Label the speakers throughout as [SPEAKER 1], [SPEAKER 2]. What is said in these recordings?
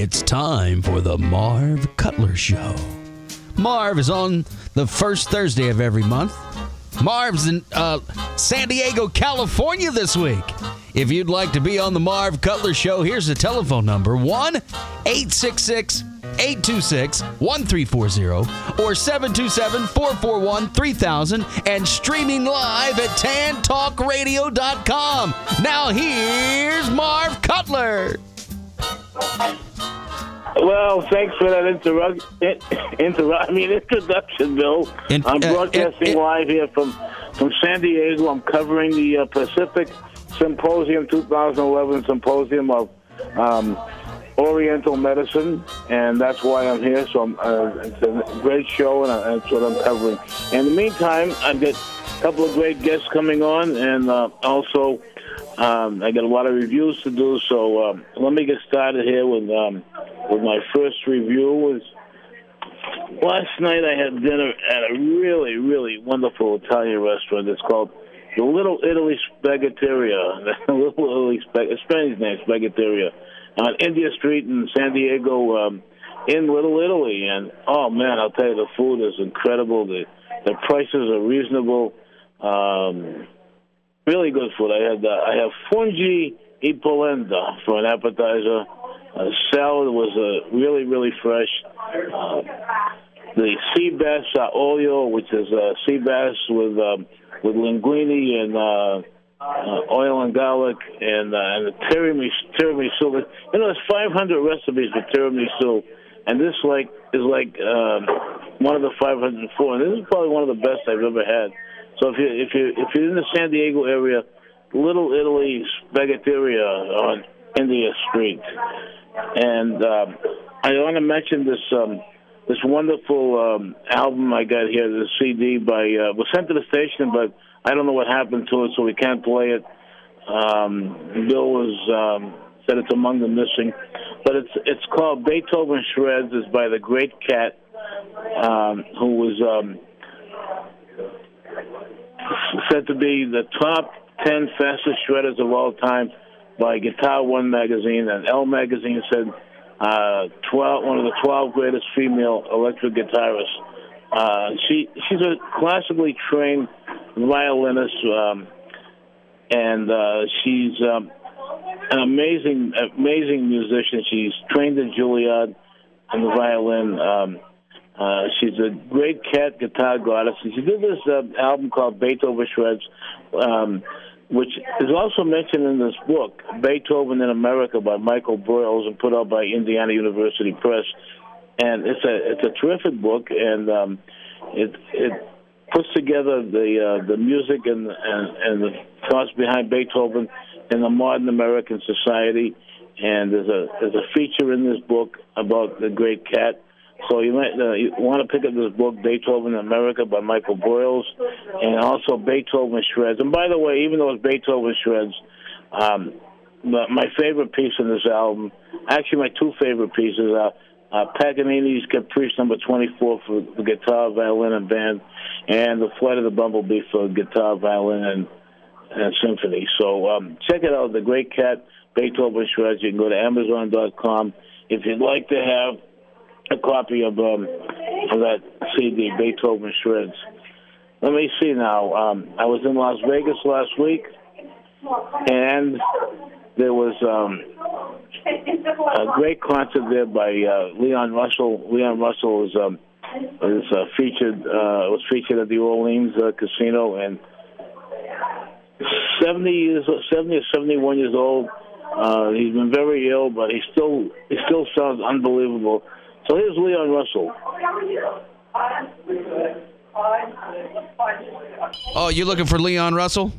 [SPEAKER 1] It's time for the Marv Cutler Show. Marv is on the first Thursday of every month. Marv's in uh, San Diego, California this week. If you'd like to be on the Marv Cutler Show, here's the telephone number 1 866 826 1340 or 727 441 3000 and streaming live at tantalkradio.com. Now here's Marv Cutler.
[SPEAKER 2] Well, thanks for that interrupt, inter- I mean introduction, Bill.
[SPEAKER 1] In-
[SPEAKER 2] I'm
[SPEAKER 1] uh,
[SPEAKER 2] broadcasting
[SPEAKER 1] uh, uh,
[SPEAKER 2] live here from from San Diego. I'm covering the uh, Pacific Symposium 2011 Symposium of um, Oriental Medicine, and that's why I'm here. So I'm, uh, it's a great show, and uh, that's what I'm covering. In the meantime, I've got a couple of great guests coming on, and uh, also um, I got a lot of reviews to do. So um, let me get started here with um, with my first review. Was last night I had dinner at a really really wonderful Italian restaurant. It's called the Little Italy Spaghetteria. The Little Italy Spag- name Spaghetteria on India Street in San Diego, um, in Little Italy. And oh man, I'll tell you, the food is incredible. The the prices are reasonable. Um, really good food. I had uh, I have funghi e polenta for an appetizer. Uh, salad was uh, really really fresh. Uh, the sea bass uh, olio, which is uh, sea bass with um, with linguine and uh, uh, oil and garlic, and uh, and the tiramisu. tiramisu. You know, there's 500 recipes for tiramisu, and this like is like um, one of the 504. And this is probably one of the best I've ever had. So if you if you if you're in the San Diego area, Little Italy Spaghetteria on India Street, and um, I want to mention this um, this wonderful um, album I got here, the CD by uh, was sent to the station, but I don't know what happened to it, so we can't play it. Um, Bill was um, said it's among the missing, but it's it's called Beethoven Shreds. It's by the Great Kat, um, who was. Um, said to be the top 10 fastest shredders of all time by Guitar One magazine, and Elle magazine said uh, 12, one of the 12 greatest female electric guitarists. Uh, she she's a classically trained violinist, um, and uh, she's um, an amazing amazing musician. She's trained at Juilliard on the violin. Um, uh, she's a Great Kat guitar goddess. And she did this uh, album called Beethoven Shreds, um, which is also mentioned in this book, Beethoven in America by Michael Broyles and put out by Indiana University Press. And it's a it's a terrific book, and um, it it puts together the uh, the music and and, and the thoughts behind Beethoven in the modern American society. And there's a there's a feature in this book about the Great Kat. So you might uh, you want to pick up this book, Beethoven in America by Michael Broyles, and also Beethoven Shreds. And by the way, even though it's Beethoven Shreds, um, my favorite piece in this album, actually my two favorite pieces are uh, Paganini's Caprice Number 24 for the guitar, violin, and band, and The Flight of the Bumblebee for guitar, violin, and, and symphony. So um, check it out, The Great Kat, Beethoven Shreds. You can go to Amazon.com. If you'd like to have a copy of um, of that CD, Beethoven Shreds. Let me see now. Um, I was in Las Vegas last week, and there was um, a great concert there by uh, Leon Russell. Leon Russell was um, was uh, featured uh, was featured at the Orleans uh, Casino, and seventy years, seventy or seventy one years old. Uh, he's been very ill, but he still he still sounds unbelievable. So here's Leon Russell.
[SPEAKER 1] Oh, you looking for Leon Russell?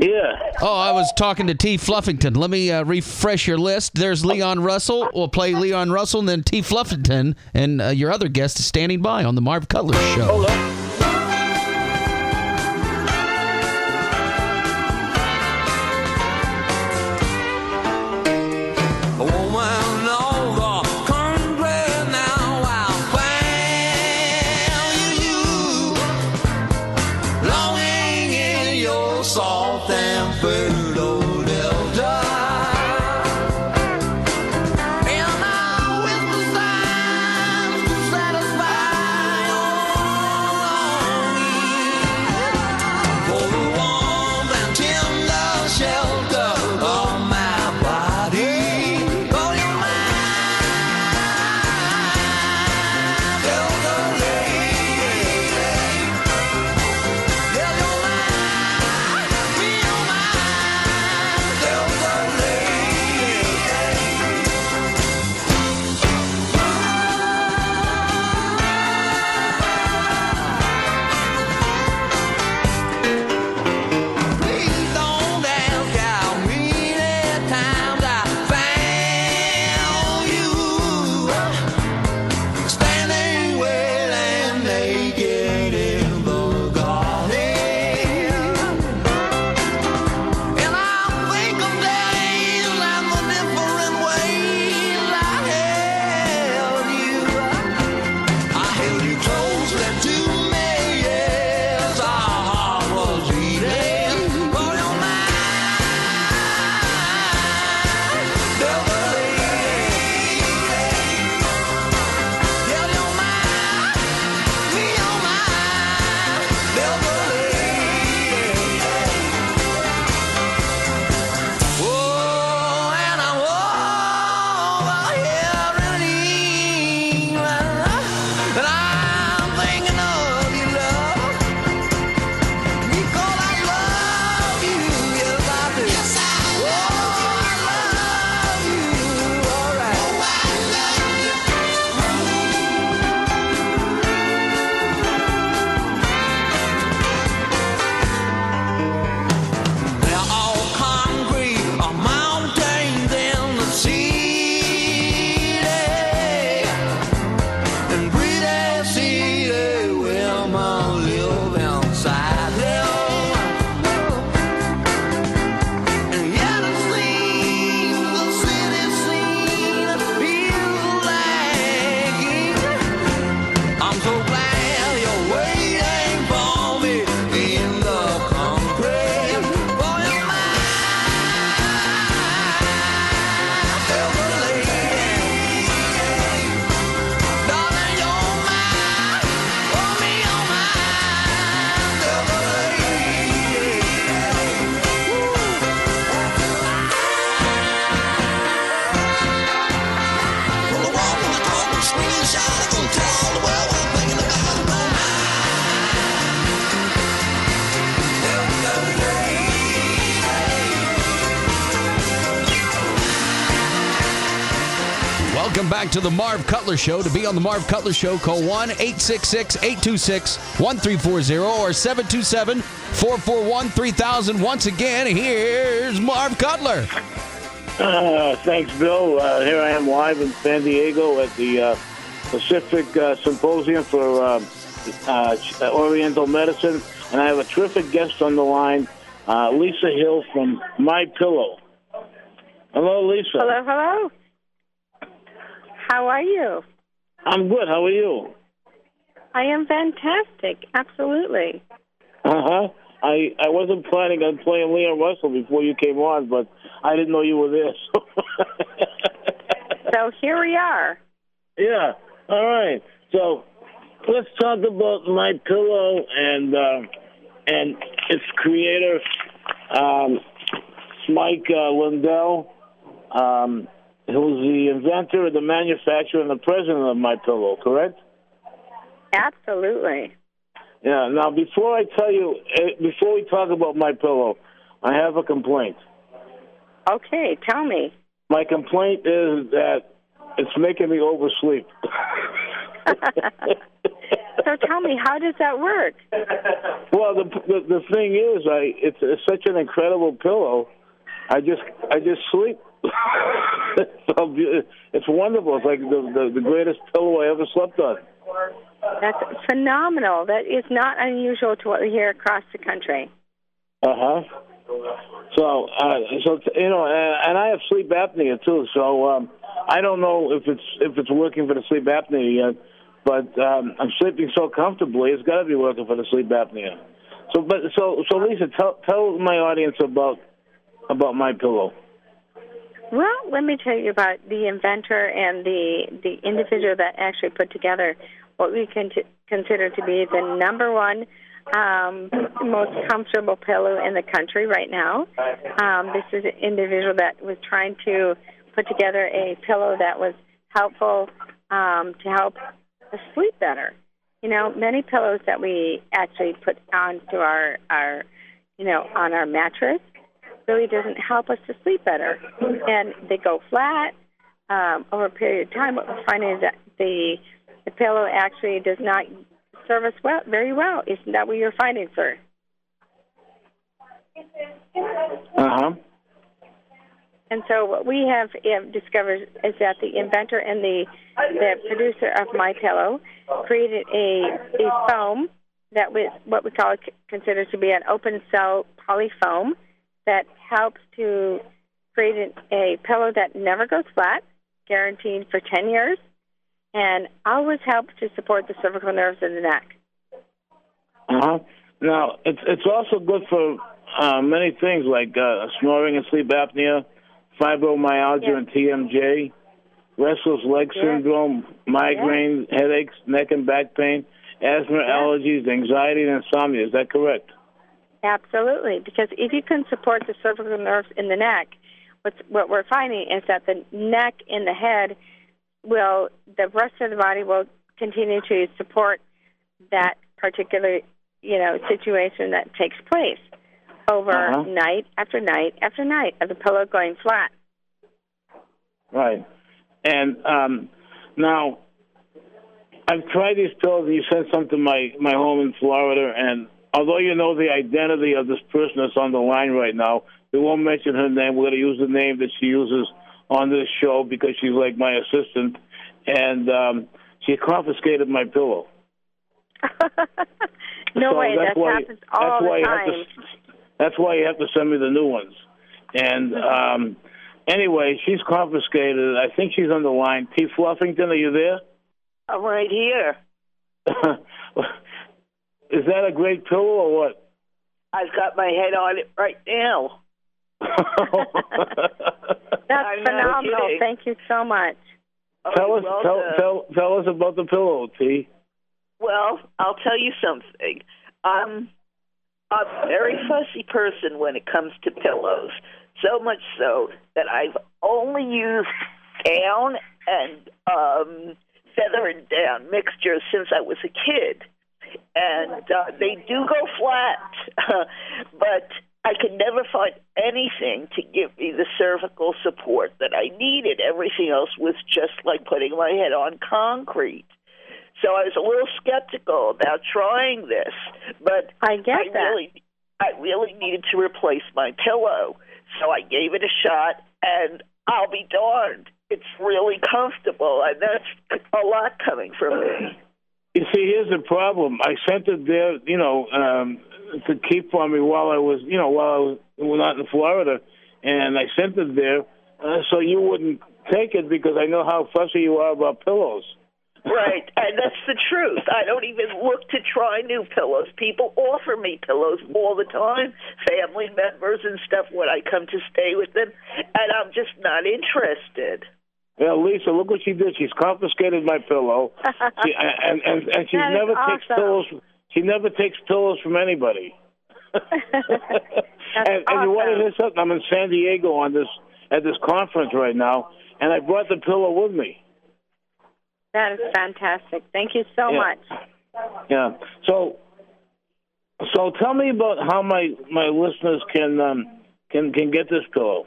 [SPEAKER 2] Yeah.
[SPEAKER 1] Oh, I was talking to T. Fluffington. Let me uh, refresh your list. There's Leon Russell. We'll play Leon Russell and then T. Fluffington, and uh, your other guest is standing by on the Marv Cutler Show. To the Marv Cutler Show. To be on the Marv Cutler Show, call 1 866 826 1340 or 727 441 3000. Once again, here's Marv Cutler.
[SPEAKER 2] Uh, thanks, Bill. Uh, here I am live in San Diego at the uh, Pacific uh, Symposium for uh, uh, Oriental Medicine, and I have a terrific guest on the line, uh, Lisa Hill from My Pillow. Hello, Lisa.
[SPEAKER 3] Hello, hello. How are you?
[SPEAKER 2] I'm good. How are you?
[SPEAKER 3] I am fantastic. Absolutely.
[SPEAKER 2] Uh huh. I I wasn't planning on playing Leon Russell before you came on, but I didn't know you were there. So.
[SPEAKER 3] So here we are.
[SPEAKER 2] yeah. All right. So let's talk about my pillow and uh, and its creator, um, Mike uh, Lindell, um, who's the inventor, the manufacturer, and the president of my pillow. Correct?
[SPEAKER 3] Absolutely.
[SPEAKER 2] Yeah. Now, before I tell you, eh, before we talk about my pillow, I have a complaint.
[SPEAKER 3] Okay, tell me.
[SPEAKER 2] My complaint is that it's making me oversleep.
[SPEAKER 3] So tell me, how does that work?
[SPEAKER 2] well, the, the the thing is, I it's, it's such an incredible pillow. I just I just sleep. It's, so it's wonderful. It's like the, the the greatest pillow I ever slept on.
[SPEAKER 3] That's phenomenal. That is not unusual to what we hear across the country.
[SPEAKER 2] Uh huh. So, uh, so you know, and, and I have sleep apnea too. So um, I don't know if it's if it's working for the sleep apnea yet, but um, I'm sleeping so comfortably. It's got to be working for the sleep apnea. So, but so so Lisa, tell tell my audience about about my pillow.
[SPEAKER 3] Well, let me tell you about the inventor and the the individual that actually put together what we can t- consider to be the number one um, most comfortable pillow in the country right now. Um, this is an individual that was trying to put together a pillow that was helpful um, to help us sleep better. You know, many pillows that we actually put onto our our you know on our mattress really doesn't help us to sleep better, and they go flat um, over a period of time. What we're finding is that the the pillow actually does not serve us well very well. Isn't that what you're finding, sir?
[SPEAKER 2] Uh huh.
[SPEAKER 3] And so what we have discovered is that the inventor and the the producer of My Pillow created a a foam that was what we call considered to be an open cell polyfoam that helps to create a pillow that never goes flat, guaranteed for 10 years, and always helps to support the cervical nerves in the neck.
[SPEAKER 2] Uh huh. Now it's it's also good for uh, many things like uh, snoring and sleep apnea, fibromyalgia
[SPEAKER 3] Yeah.
[SPEAKER 2] and TMJ, restless leg
[SPEAKER 3] Yeah.
[SPEAKER 2] syndrome, migraines, headaches, neck and back pain, asthma, allergies, anxiety, and insomnia. Is that correct?
[SPEAKER 3] Absolutely, because if you can support the cervical nerves in the neck, what's, what we're finding is that the neck and the head will, the rest of the body will continue to support that particular, you know, situation that takes place over
[SPEAKER 2] Uh-huh.
[SPEAKER 3] night after night after night of the pillow going flat.
[SPEAKER 2] Right. And um, now, I've tried these pills, and you sent some to my my home in Florida. And although you know the identity of this person that's on the line right now, we won't mention her name. We're going to use the name that she uses on this show because she's like my assistant, and um, she confiscated my pillow.
[SPEAKER 3] no
[SPEAKER 2] So
[SPEAKER 3] way,
[SPEAKER 2] that's
[SPEAKER 3] that
[SPEAKER 2] why-
[SPEAKER 3] happens all
[SPEAKER 2] that's why
[SPEAKER 3] the
[SPEAKER 2] you have
[SPEAKER 3] time.
[SPEAKER 2] to- That's why you have to send me the new ones. And um, anyway, she's confiscated. I think she's on the line. T. Fluffington, are you there?
[SPEAKER 4] I'm right here.
[SPEAKER 2] Is that a great pillow or what?
[SPEAKER 4] I've got my head on it right now.
[SPEAKER 3] That's
[SPEAKER 4] I'm
[SPEAKER 3] phenomenal.
[SPEAKER 4] kidding.
[SPEAKER 3] Thank you so much.
[SPEAKER 2] tell
[SPEAKER 4] Oh,
[SPEAKER 2] us,
[SPEAKER 4] well
[SPEAKER 2] tell,
[SPEAKER 4] done.
[SPEAKER 2] tell, tell us about the pillow, T.
[SPEAKER 4] Well, I'll tell you something. I'm a very fussy person when it comes to pillows. So much so that I've only used down and um, feather and down mixture since I was a kid. And uh, they do go flat, but I could never find anything to give me the cervical support that I needed. Everything else was just like putting my head on concrete. So I was a little skeptical about trying this, but
[SPEAKER 3] I get
[SPEAKER 4] I
[SPEAKER 3] that.
[SPEAKER 4] really, I really needed to replace my pillow. So I gave it a shot, and I'll be darned, it's really comfortable, and that's a lot coming from me.
[SPEAKER 2] You see, here's the problem. I sent it there, you know, um, to keep for me while I was, you know, while I was not in Florida, and I sent it there uh, so you wouldn't take it because I know how fussy you are about pillows.
[SPEAKER 4] Right, and that's the truth. I don't even look to try new pillows. People offer me pillows all the time, family members and stuff when I come to stay with them, and I'm just not interested.
[SPEAKER 2] Well, Lisa, look what she did. She's confiscated my pillow, she, and and and she never takes
[SPEAKER 3] awesome.
[SPEAKER 2] pillows. She never takes pillows from anybody. and, and you want to hear something? I'm in San Diego on this at this conference right now, and I brought the pillow with me.
[SPEAKER 3] That is fantastic. Thank you so
[SPEAKER 2] Yeah.
[SPEAKER 3] much.
[SPEAKER 2] Yeah. So, so tell me about how my my listeners can um, can can get this pillow.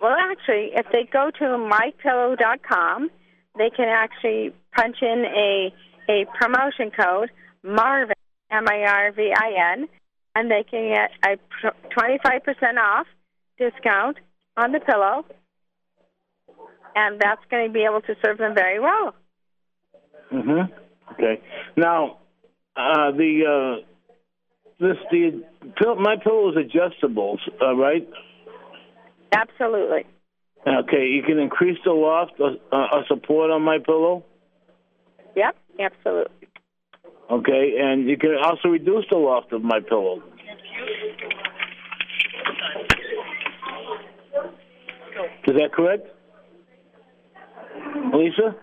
[SPEAKER 3] Well, actually, if they go to mypillow.com, they can actually punch in a a promotion code Marvin M I R V I N, and they can get a twenty five percent off discount on the pillow, and that's going to be able to serve them very well.
[SPEAKER 2] Mm-hmm. Okay. Now, uh, the uh, this the pill, my pillow is adjustable, uh, right?
[SPEAKER 3] Absolutely.
[SPEAKER 2] Okay. You can increase the loft or, uh, or support on my pillow.
[SPEAKER 3] Yep. Absolutely.
[SPEAKER 2] Okay, and you can also reduce the loft of my pillow. Is that correct, Lisa?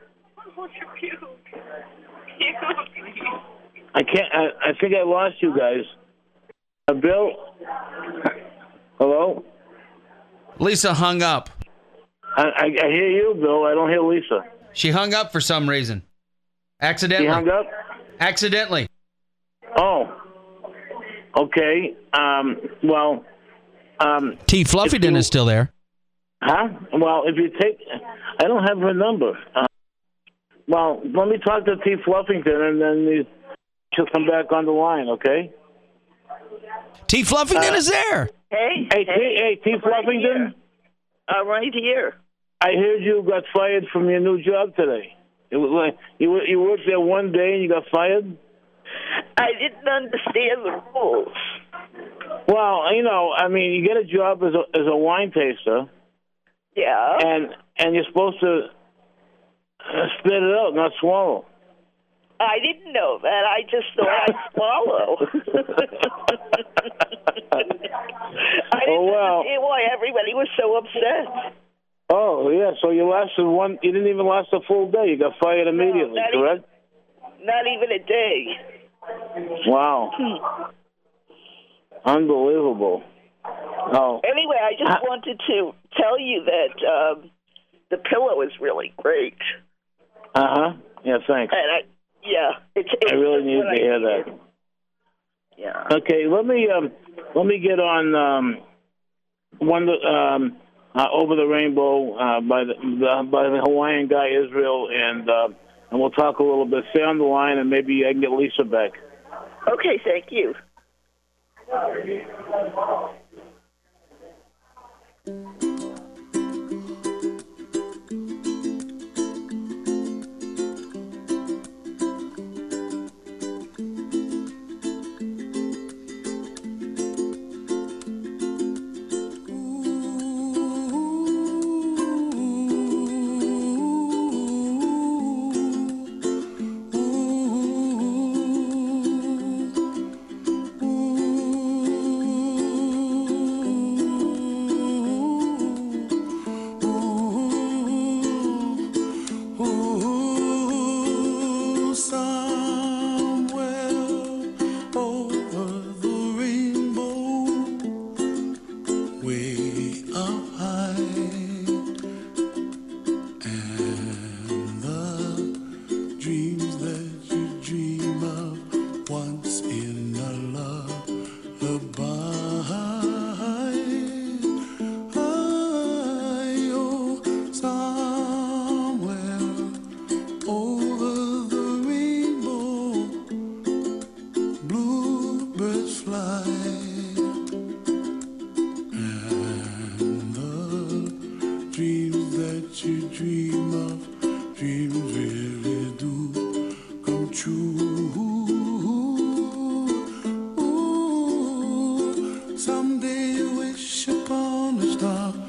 [SPEAKER 2] I can't. I, I think I lost you guys. Uh, Bill. Hello.
[SPEAKER 1] Lisa hung up.
[SPEAKER 2] I, I, I hear you, Bill. I don't hear Lisa.
[SPEAKER 1] She hung up for some reason. Accidentally.
[SPEAKER 2] She
[SPEAKER 1] Accidentally.
[SPEAKER 2] hung up.
[SPEAKER 1] Accidentally.
[SPEAKER 2] Oh. Okay. Um. Well. Um.
[SPEAKER 1] T. Fluffyton
[SPEAKER 2] you-
[SPEAKER 1] is still there.
[SPEAKER 2] Huh? Well, if you take, I don't have her number. Uh, well, let me talk to T. Fluffington, and then she'll come back on the line. Okay?
[SPEAKER 1] T. Fluffington
[SPEAKER 2] Uh,
[SPEAKER 1] is there.
[SPEAKER 4] Hey,
[SPEAKER 2] Hey, T. Hey, T.
[SPEAKER 4] I'm right
[SPEAKER 2] Fluffington.
[SPEAKER 4] I'm right here.
[SPEAKER 2] I heard you got fired from your new job today. It was like you you worked there one day and you got fired.
[SPEAKER 4] I didn't understand the rules.
[SPEAKER 2] Well, you know, I mean, you get a job as a as a wine taster,
[SPEAKER 4] Yeah.
[SPEAKER 2] and and you're supposed to uh, spit it out, not swallow.
[SPEAKER 4] I didn't know that. I just thought I'd swallow. I didn't
[SPEAKER 2] Oh, well.
[SPEAKER 4] why everybody was so upset.
[SPEAKER 2] Oh yeah, so you lasted one. You didn't even last a full day. You got fired immediately,
[SPEAKER 4] not even-
[SPEAKER 2] correct?
[SPEAKER 4] Not even a day.
[SPEAKER 2] Wow. Unbelievable. Oh,
[SPEAKER 4] Anyway, I just
[SPEAKER 2] Uh,
[SPEAKER 4] wanted to tell you that um, the pillow is really great,
[SPEAKER 2] uh huh. Yeah, thanks.
[SPEAKER 4] and I yeah, it's. it's
[SPEAKER 2] I really needed to
[SPEAKER 4] I
[SPEAKER 2] hear
[SPEAKER 4] needed.
[SPEAKER 2] that.
[SPEAKER 4] Yeah.
[SPEAKER 2] Okay, let me um, let me get on um, one um, uh, over the rainbow uh, by the, the by the Hawaiian guy Israel, and uh, and we'll talk a little bit. Stay on the line, and maybe I can get Lisa back.
[SPEAKER 4] Okay, thank you.
[SPEAKER 5] Someday you wish upon a star.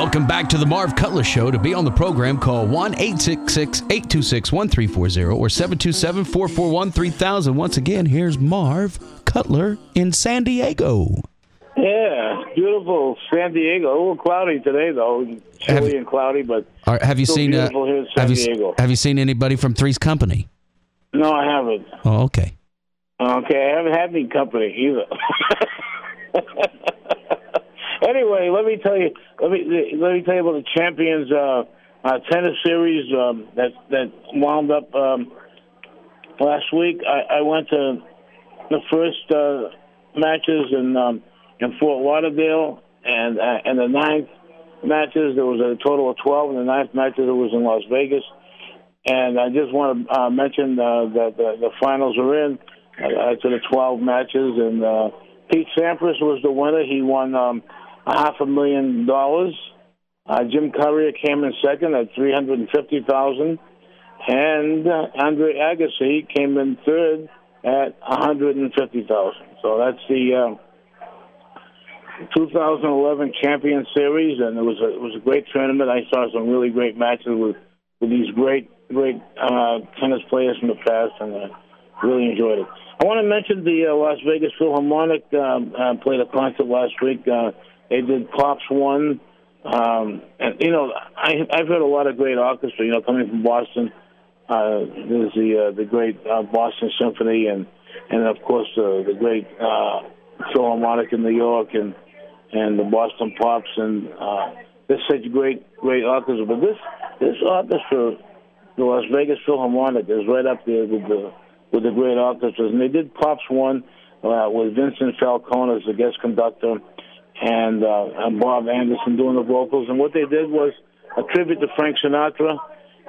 [SPEAKER 1] Welcome back to the Marv Cutler Show. To be on the program, call 1 866 826 1340 or 727 441 3000. Once again, here's Marv Cutler in San Diego.
[SPEAKER 2] Yeah, beautiful San Diego. A little cloudy today, though. Chilly
[SPEAKER 1] Have-
[SPEAKER 2] and cloudy, but
[SPEAKER 1] right, have you seen uh,
[SPEAKER 2] here in San
[SPEAKER 1] have, you,
[SPEAKER 2] Diego.
[SPEAKER 1] have you seen anybody from Three's Company?
[SPEAKER 2] no, I haven't.
[SPEAKER 1] Oh, okay.
[SPEAKER 2] Okay, I haven't had any company either. anyway, let me tell you. Let me let me tell you about the champions uh, uh, tennis series um, that that wound up um, last week. I, I went to the first uh, matches in um, in Fort Lauderdale, and uh, and the ninth matches there was a total of twelve, and the ninth matches it was in Las Vegas. And I just want to uh, mention uh, that the, the finals are in uh, to the 12 matches, and uh, Pete Sampras was the winner. He won um, a half a million dollars. Uh, Jim Courier came in second at 350000 and uh, Andre Agassi came in third at 150000 So that's the uh, 2011 Champion Series, and it was a, it was a great tournament. I saw some really great matches with with these great great uh, tennis players from the past, and uh, really enjoyed it. I want to mention the uh, Las Vegas Philharmonic um, uh, played a concert last week. Uh, they did Pops One, um, and you know I, I've heard a lot of great orchestra. You know, coming from Boston, uh, there's the uh, the great uh, Boston Symphony, and and of course uh, the great uh, Philharmonic in New York, and and the Boston Pops, and uh, there's such great great orchestra. But this this orchestra, the Las Vegas Philharmonic, is right up there with the with the great orchestras. And they did Pops One uh, with Vincent Falcone as the guest conductor, and, uh, and Bob Anderson doing the vocals. And what they did was a tribute to Frank Sinatra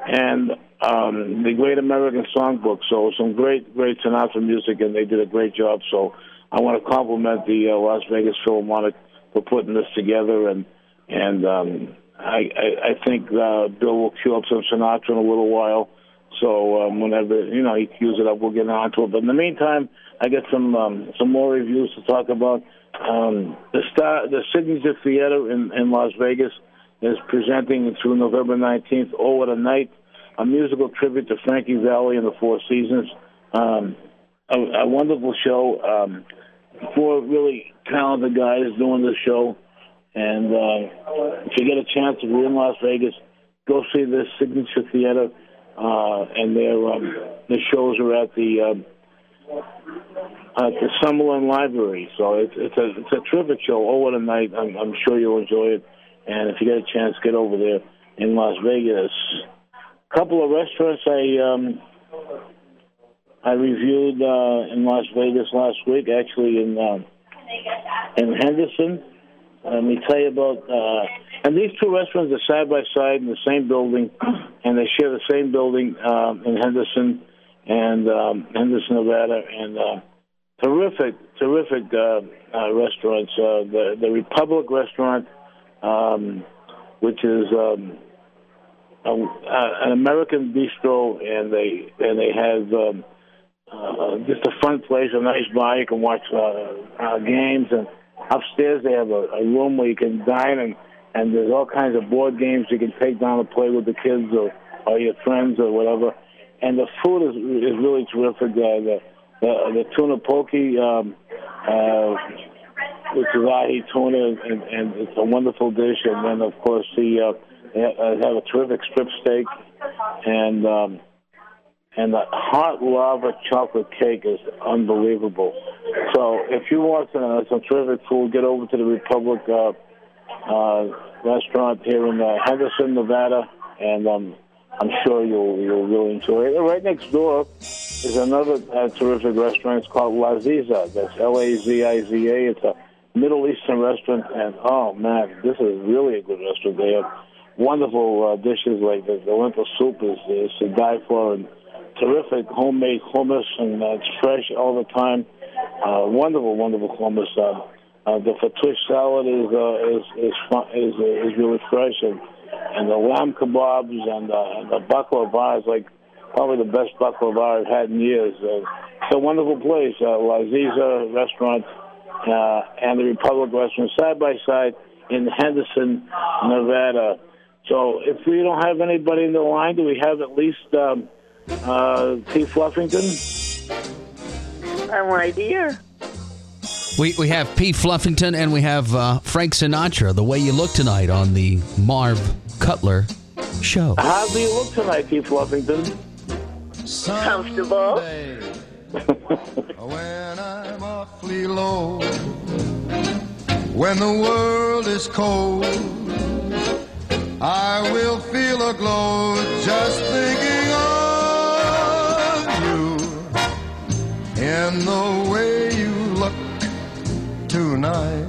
[SPEAKER 2] and um, the Great American Songbook. So some great great Sinatra music, and they did a great job. So I want to compliment the uh, Las Vegas Philharmonic for putting this together, and and um, I, I, I think uh, Bill will cue up some Sinatra in a little while. So um, whenever you know he cues it up, we'll get onto it. But in the meantime, I got some um, some more reviews to talk about. Um, the star, the Signature Theater in, in Las Vegas is presenting through November 19th, Oh What a Night, a musical tribute to Frankie Valli and the Four Seasons. Um, a, a wonderful show. Um, four really talented guys doing the show. And uh, if you get a chance, if you're in Las Vegas, go see the Signature Theater. Uh, and their um, the shows are at the um, at the Summerlin Library. So it's it's a it's a terrific show. Oh, what a night! I'm, I'm sure you'll enjoy it. And if you get a chance, get over there in Las Vegas. A couple of restaurants I um, I reviewed uh, in Las Vegas last week. Actually, in uh, in Henderson. Let me tell you about. Uh, and these two restaurants are side by side in the same building, and they share the same building um, in Henderson and um, Henderson, Nevada, and uh, terrific, terrific uh, uh, restaurants. Uh, the the Republic Restaurant, um, which is um, a, uh, an American bistro, and they and they have um, uh, just a fun place, a nice bar. You can watch uh, uh, games, and upstairs they have a, a room where you can dine, and and there's all kinds of board games you can take down and play with the kids or or your friends or whatever. And the food is is really terrific. Uh, the the, the tuna poke, um, uh, which is ahi tuna, and, and it's a wonderful dish. And then of course the uh, they have a terrific strip steak, and um, and the hot lava chocolate cake is unbelievable. So if you want uh, some terrific food, get over to the Republic uh, uh, restaurant here in uh, Henderson, Nevada, and um, I'm sure you'll you'll really enjoy it. Right next door is another uh, terrific restaurant. It's called La Ziza. That's L-A-Z-I-Z-A. It's a Middle Eastern restaurant, and oh man, this is really a good restaurant. They have wonderful uh, dishes like the, the lentil soup is, is to die for, and terrific homemade hummus, and uh, it's fresh all the time. Uh, wonderful, wonderful hummus. Uh, uh, the fatouche salad is uh, is is fun, is is really fresh, and and the lamb kebabs and, and the baklava is like probably the best baklava I've had in years. Uh, it's a wonderful place, uh, La Ziza restaurant uh, and the Republic restaurant side by side in Henderson, Nevada. So if we don't have anybody in the line, do we have at least um, uh, T. Fluffington?
[SPEAKER 4] I'm right here.
[SPEAKER 1] We, we have P. Fluffington and we have uh, Frank Sinatra, the way you look tonight on the Marv Cutler show.
[SPEAKER 2] How do you look tonight, T. Fluffington?
[SPEAKER 4] Comfortable.
[SPEAKER 6] when I'm awfully low, when the world is cold, I will feel a glow just thinking of you in the way you look tonight.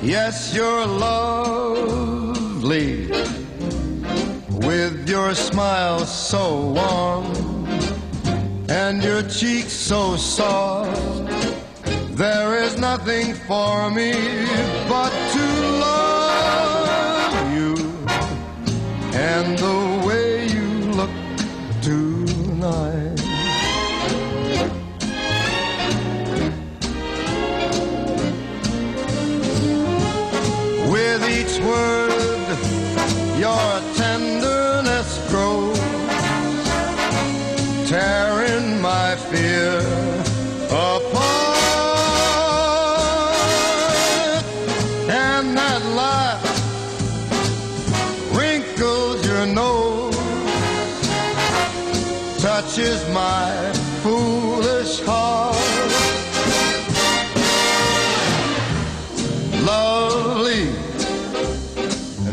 [SPEAKER 6] Yes, you're lovely with your smile so warm and your cheeks so soft. There is nothing for me but to love you and the each word, your tenderness grows, tearing my fear apart. And that laugh wrinkles your nose, touches my foolish heart.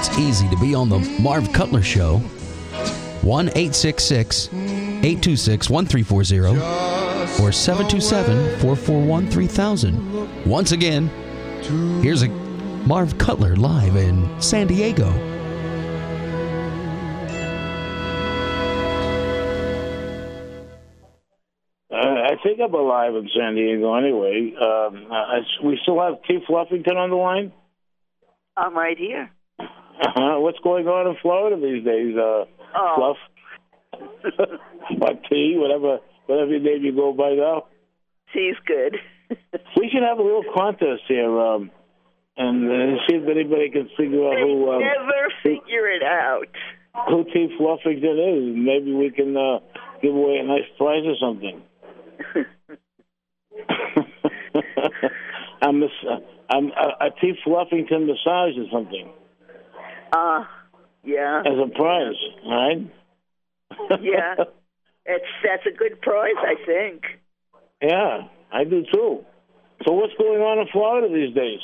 [SPEAKER 1] It's easy to be on the Marv Cutler show. 1 866 826 1340. or 727 441 3000. Once again, here's a Marv Cutler live in San Diego.
[SPEAKER 2] Uh, I think I'm alive in San Diego anyway. Um, uh, we still have Keith Fluffington on the line.
[SPEAKER 4] I'm right here.
[SPEAKER 2] Uh-huh. What's going on in Florida these days? Uh,
[SPEAKER 4] Oh.
[SPEAKER 2] Fluff, or T, whatever, whatever name you go by now.
[SPEAKER 4] She's good.
[SPEAKER 2] We should have a little contest here, um, and uh, see if anybody can figure out
[SPEAKER 4] They
[SPEAKER 2] who um,
[SPEAKER 4] never figure it out.
[SPEAKER 2] who T Fluffington is. Maybe we can uh, give away a nice prize or something. I'm, miss, I'm a, a T Fluffington massage or something
[SPEAKER 4] Uh, yeah,
[SPEAKER 2] as a prize, right?
[SPEAKER 4] yeah. It's that's a good prize, I think.
[SPEAKER 2] yeah, I do too. So what's going on in Florida these days?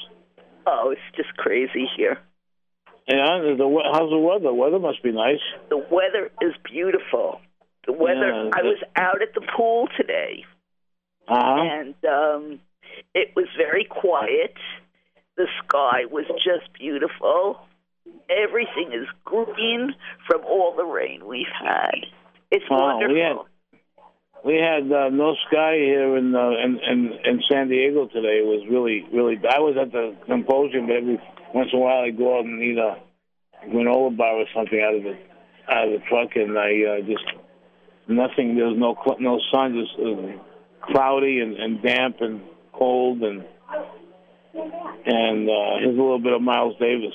[SPEAKER 4] Oh, it's just crazy here.
[SPEAKER 2] Yeah, the, how's the weather? The weather must be nice.
[SPEAKER 4] The weather is beautiful. The weather.
[SPEAKER 2] Yeah,
[SPEAKER 4] I was out at the pool today,
[SPEAKER 2] Uh huh.
[SPEAKER 4] and um, it was very quiet. The sky was just beautiful. Everything is green from all the rain we've had. It's
[SPEAKER 2] Oh,
[SPEAKER 4] wonderful.
[SPEAKER 2] we had- We had uh, no sky here in, uh, in in in San Diego today. It was really really. I was at the symposium, but every once in a while I go out and eat a granola bar or something out of the out of the truck, and I uh, just nothing. There was no cl- no sun, just uh, cloudy and, and damp and cold, and and uh, here's a little bit of Miles Davis.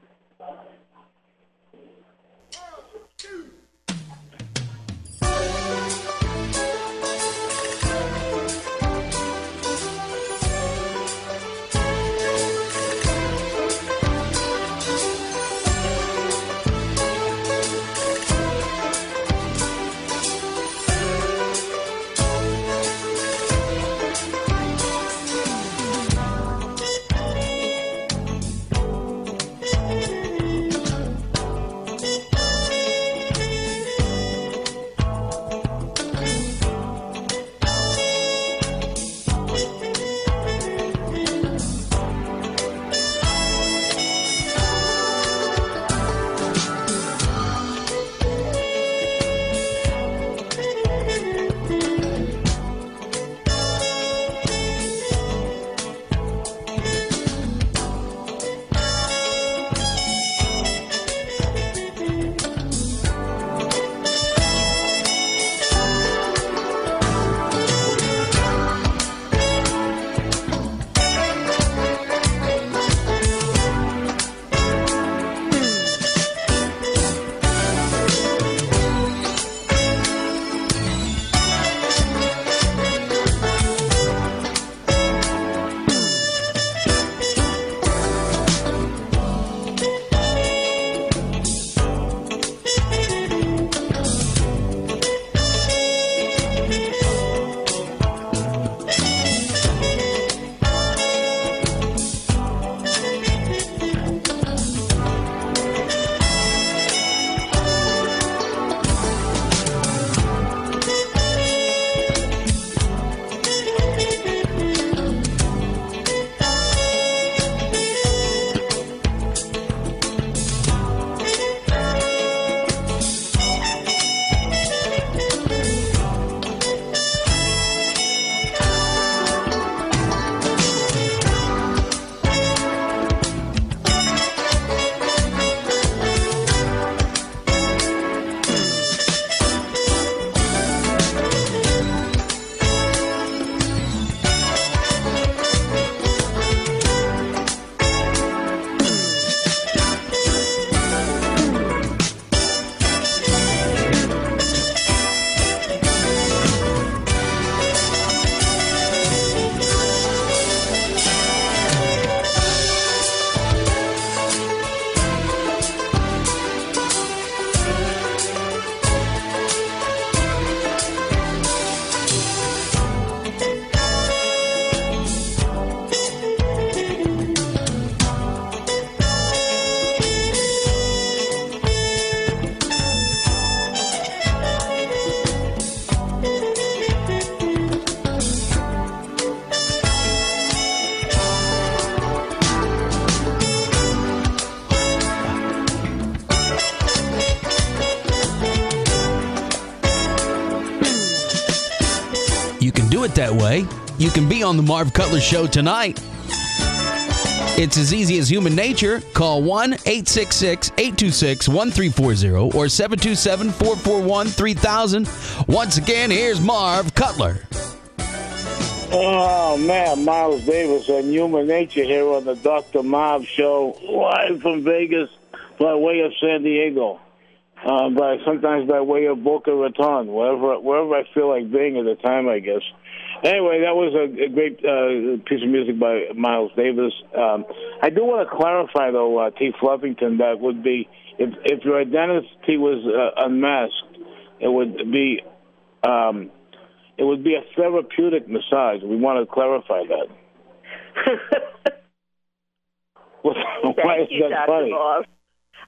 [SPEAKER 1] it that way, you can be on the Marv Cutler Show tonight. It's as easy as human nature. Call 1 866 826 1340 or 727 441 3000. Once again, here's Marv Cutler.
[SPEAKER 2] Oh man, Miles Davis and Human Nature here on the Dr. Marv Show, live from Vegas by way of San Diego, uh, by sometimes by way of Boca Raton, wherever wherever I feel like being at the time, I guess. Anyway, that was a, a great uh, piece of music by Miles Davis. Um, I do want to clarify though, uh, T. Fluffington, that would be if if your identity was uh, unmasked, it would be. Um, it would be a therapeutic massage. We want to clarify that. Why is
[SPEAKER 4] Thank you,
[SPEAKER 2] that
[SPEAKER 4] Dr.
[SPEAKER 2] funny?
[SPEAKER 4] Moss.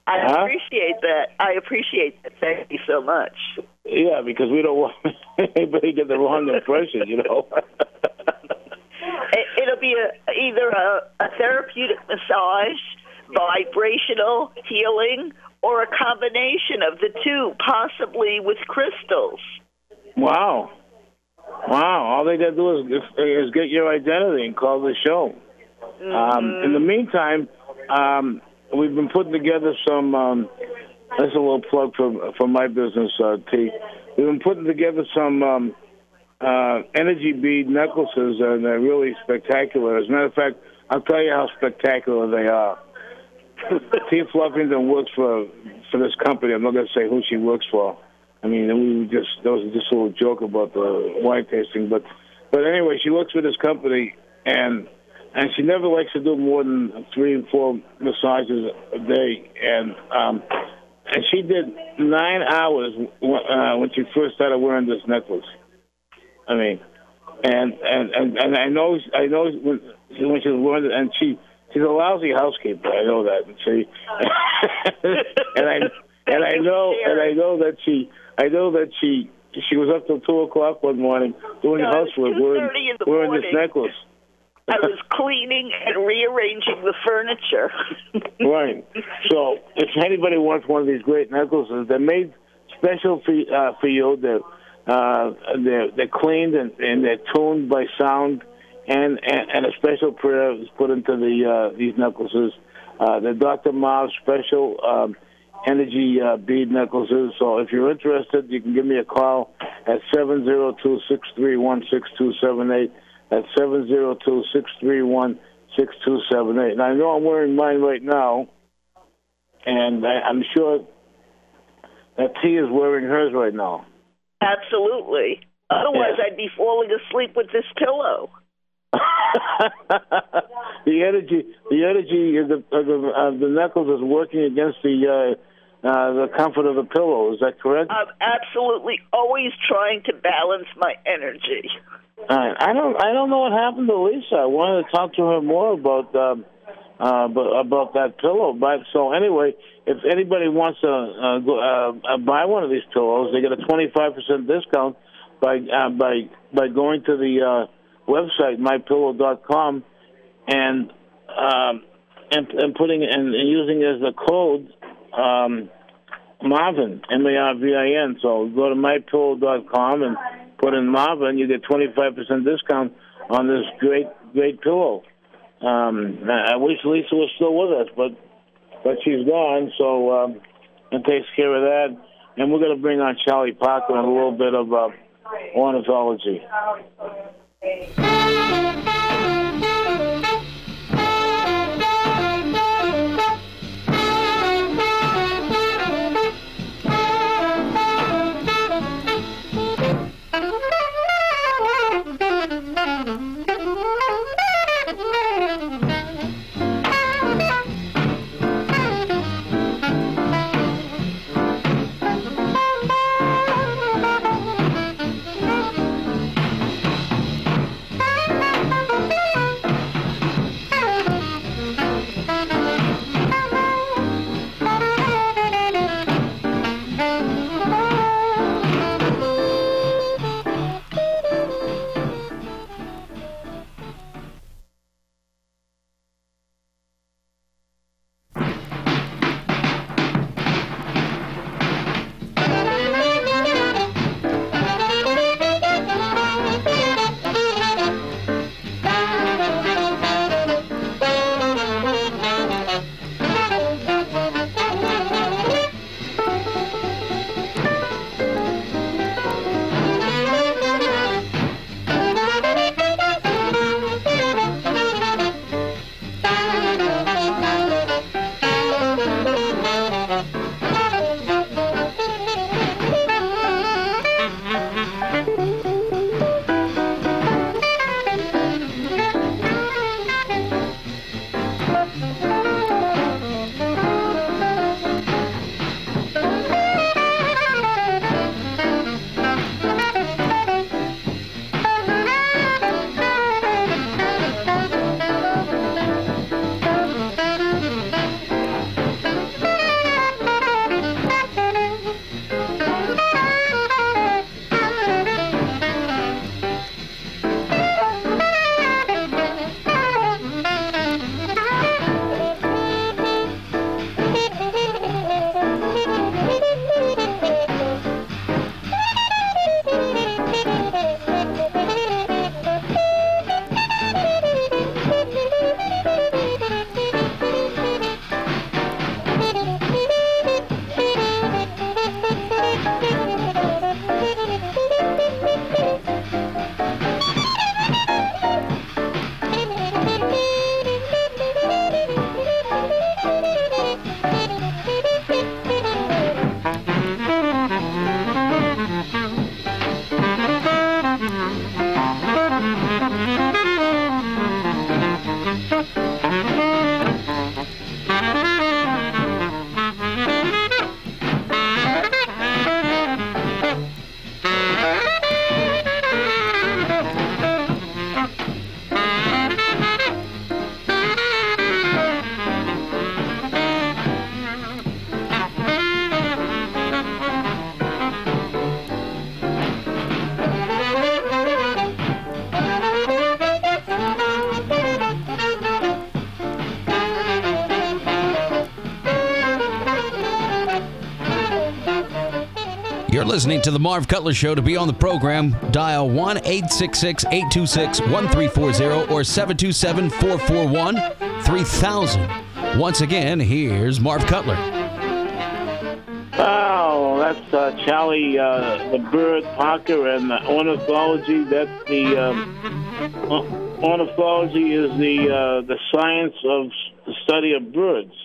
[SPEAKER 4] I
[SPEAKER 2] Huh?
[SPEAKER 4] appreciate that. I appreciate that. Thank you so much.
[SPEAKER 2] Yeah, because we don't want anybody to get the wrong impression, you know.
[SPEAKER 4] It, it'll be a, either a, a therapeutic massage, vibrational healing, or a combination of the two, possibly with crystals.
[SPEAKER 2] wow, wow! All they got to do is is get your identity and call the show. Um, in the meantime, um, we've been putting together some. Um, that's a little plug for for my business, uh, T. We've been putting together some um, uh, energy bead necklaces, and they're really spectacular. As a matter of fact, I'll tell you how spectacular they are. T. Fluffington works for for this company. I'm not going to say who she works for. I mean, we just that was just a little joke about the wine tasting, but but anyway, she works for this company, and and she never likes to do more than three or four massages a day, and um, and she did nine hours uh, when she first started wearing this necklace. I mean, and and and, and I know I know when when she was wearing it, and she she's a lousy housekeeper. I know that, and she and I and I know and I know that she I know that she she was up till two o'clock one morning doing
[SPEAKER 4] No,
[SPEAKER 2] housework wearing
[SPEAKER 4] 2:30 in
[SPEAKER 2] wearing this necklace.
[SPEAKER 4] I was cleaning and rearranging the furniture.
[SPEAKER 2] Right. So if anybody wants one of these great necklaces, they're made special for uh, for you. They're uh, they're they're cleaned and, and they're tuned by sound, and, and and a special prayer is put into the uh, these necklaces. Uh, the Dr. Marv special um, energy uh, bead necklaces. So if you're interested, you can give me a call at seven zero two six three one six two seven eight. That's seven zero two six three one six two seven eight. And I know I'm wearing mine right now, and I, I'm sure that T is wearing hers right now.
[SPEAKER 4] Absolutely. Otherwise,
[SPEAKER 2] Yeah.
[SPEAKER 4] I'd be falling asleep with this pillow.
[SPEAKER 2] the energy, the energy of the of the, of the necklace is working against the uh, uh, the comfort of the pillow. Is that correct?
[SPEAKER 4] I'm absolutely always trying to balance my energy.
[SPEAKER 2] Right. I don't I don't know what happened to Lisa. I wanted to talk to her more about um, uh, about, that pillow. But so anyway, if anybody wants to uh, go, uh, uh, buy one of these pillows, they get a twenty five percent discount by uh, by by going to the uh, website mypillow.com and um, and and putting and, and using as the code um, Marvin M A R V I N. So go to mypillow.com and put in Marvin. You get twenty five percent discount on this great great pillow. Um, I wish Lisa was still with us, but but she's gone. So um, it takes care of that. And we're going to bring on Charlie Parker and a little bit of uh, ornithology.
[SPEAKER 1] Listening to the Marv Cutler Show. To be on the program, dial 1 866 826 1340 or 727 441 3000. Once again, here's Marv Cutler.
[SPEAKER 2] Oh, that's uh, Charlie uh, the Bird Parker and uh, ornithology. That's the um, ornithology is the uh, the science of the study of birds.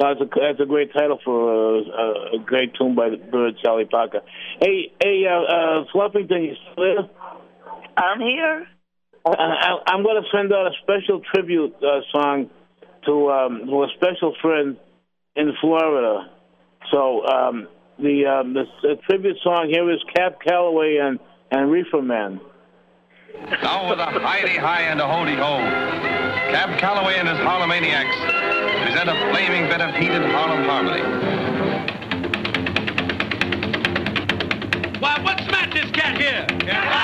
[SPEAKER 2] So that's a that's a great title for uh, a, a great tune by the Bird, Charlie Parker. Hey, hey, uh, uh, Fluffington, you still there?
[SPEAKER 4] I'm here.
[SPEAKER 2] I, I, I'm going to send out a special tribute uh, song to um, to a special friend in Florida. So um, the, um, the the tribute song here is Cab Calloway and and Reefer Man.
[SPEAKER 7] Now with a hidey high and a holy ho. Cab Calloway and his Harlemaniacs present a flaming bit of heated Harlem harmony.
[SPEAKER 8] Why, what's the this cat here? What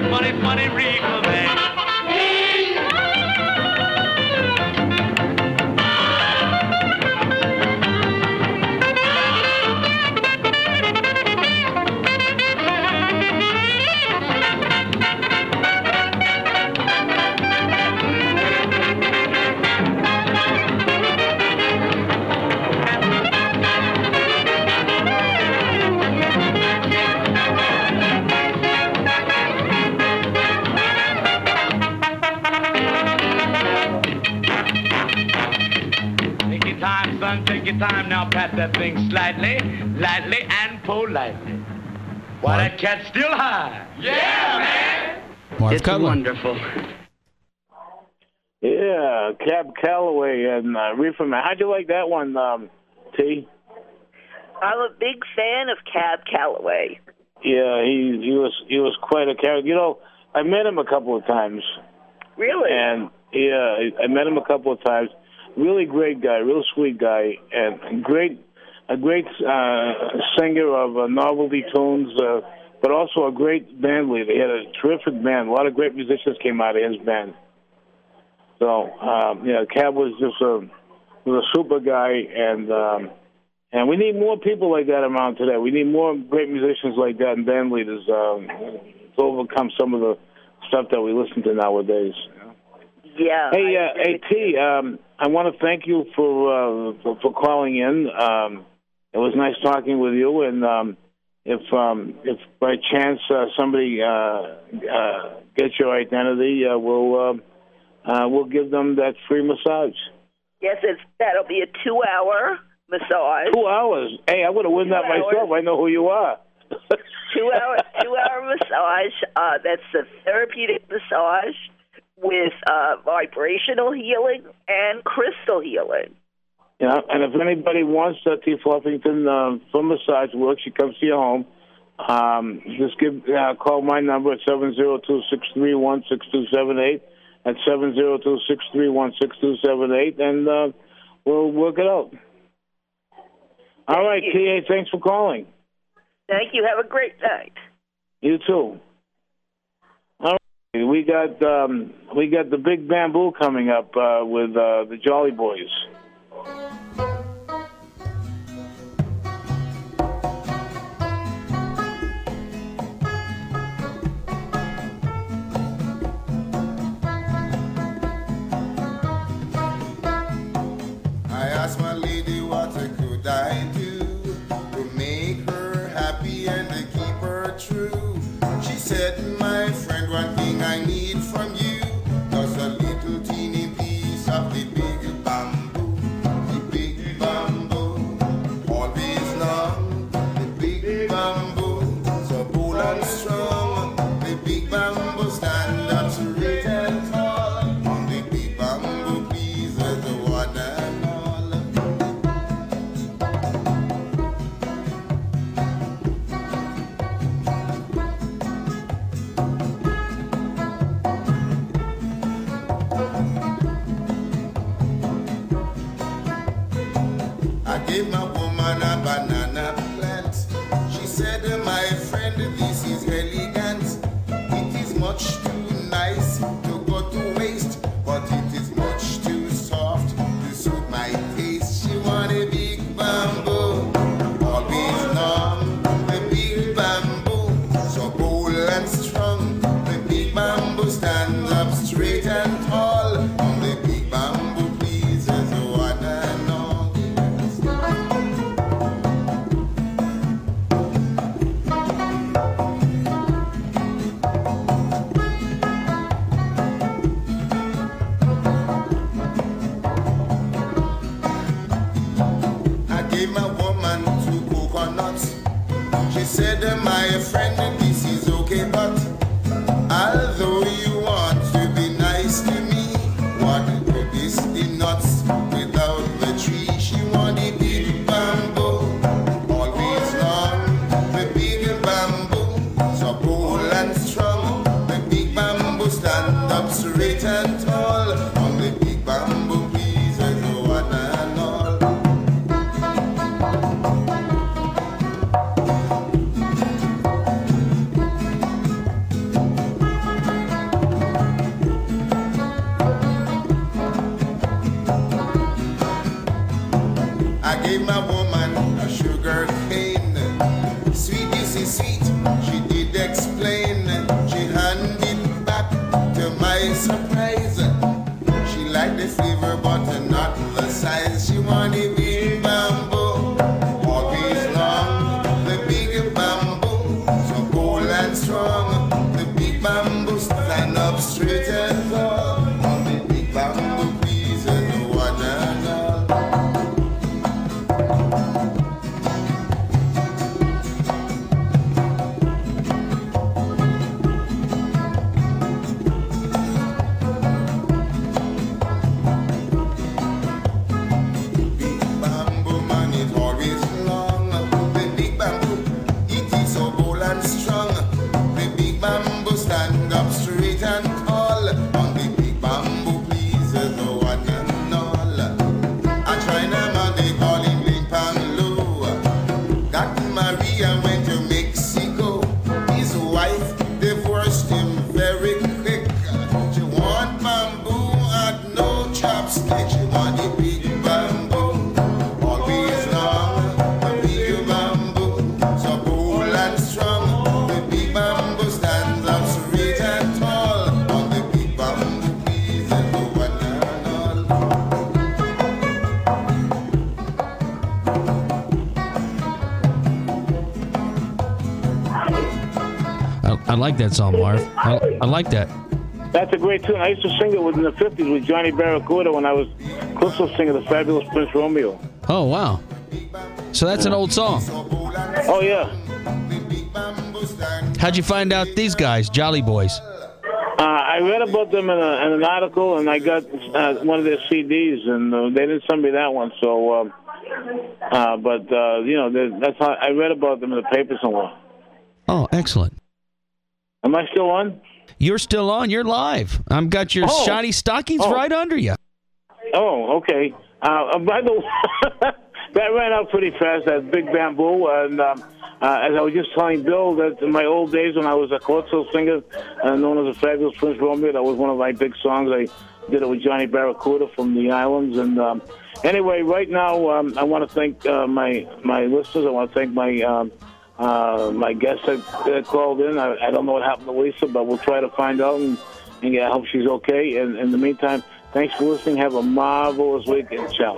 [SPEAKER 8] funny, funny, funny reefer man. Son, time now. Pat that thing slightly, lightly, and politely. Why, that cat's still high. Yeah, man!
[SPEAKER 1] Marv
[SPEAKER 9] It's
[SPEAKER 1] Cutler.
[SPEAKER 9] wonderful.
[SPEAKER 2] Yeah, Cab Calloway and uh, Reefer Man. How'd you like that one, um, T?
[SPEAKER 4] I'm a big fan of Cab Calloway.
[SPEAKER 2] Yeah, he he was he was quite a character. You know, I met him a couple of times,
[SPEAKER 4] Really?
[SPEAKER 2] and yeah, I met him a couple of times. Really great guy, real sweet guy, and great a great uh, singer of uh, novelty tunes, uh, but also a great band leader. He had a terrific band. A lot of great musicians came out of his band. So um, yeah, Cab was just a was a super guy, and um, and we need more people like that around today. We need more great musicians like that and band leaders um, to overcome some of the stuff that we listen to nowadays.
[SPEAKER 4] yeah.
[SPEAKER 2] Hey, uh,
[SPEAKER 4] agree
[SPEAKER 2] hey. T, um, I want to thank you for, uh, for for calling in. Um, it was nice talking with you, and um, if um, if by chance uh, somebody uh, uh, gets your identity, uh, we'll uh, uh, we'll give them that free massage.
[SPEAKER 4] Yes, it's that'll be a two-hour massage.
[SPEAKER 2] Two hours. Hey, I would have won that
[SPEAKER 4] Two hours.
[SPEAKER 2] myself. I know who you are.
[SPEAKER 4] Two-hour, two-hour massage. Uh, that's a therapeutic massage with uh, vibrational healing and crystal healing.
[SPEAKER 10] Yeah, and if anybody wants uh, T. Fluffington uh, for massage work, she comes to your home. Um, just give uh, call my number at seven zero two six three one six two seven eight at seven zero two six three one six two seven eight, and uh, we'll work it out. All right,
[SPEAKER 4] Thank you.
[SPEAKER 10] TA, thanks for calling.
[SPEAKER 4] Thank you. Have a great night.
[SPEAKER 10] You too. We got um, we got the big bamboo coming up uh, with uh, the Jolly Boys.
[SPEAKER 1] Like that song, Marv. I, I like that.
[SPEAKER 10] That's a great tune. I used to sing it in the 50s with Johnny Barracuda when I was Crystal singer, the Fabulous Prince Romeo.
[SPEAKER 1] Oh, wow. So that's an old song.
[SPEAKER 10] Oh, yeah.
[SPEAKER 1] How'd you find out these guys, Jolly Boys?
[SPEAKER 10] Uh, I
[SPEAKER 2] I read about them in, a, in an article, and I got uh, one of their CDs, and uh, they didn't send me that one. So, um, uh, but uh, you know, that's how I read about them in the paper somewhere.
[SPEAKER 1] Oh, excellent.
[SPEAKER 2] Am I still on?
[SPEAKER 1] You're still on. You're live. I've got your
[SPEAKER 2] Oh.
[SPEAKER 1] shiny stockings
[SPEAKER 2] Oh.
[SPEAKER 1] right under you.
[SPEAKER 2] Oh, okay. Uh, uh, by the way, that ran out pretty fast. That big bamboo, and um, uh, as I was just telling Bill, that in my old days when I was a calypso singer, uh, known as a fabulous Prince Romeo, that was one of my big songs. I did it with Johnny Barracuda from the islands, and um, anyway, right now um, I want to thank uh, my my listeners. I want to thank my. Uh, my guest that, that called in. I, I don't know what happened to Lisa, but we'll try to find out and, and get, I hope she's okay. And in the meantime, thanks for listening. Have a marvelous weekend. Ciao.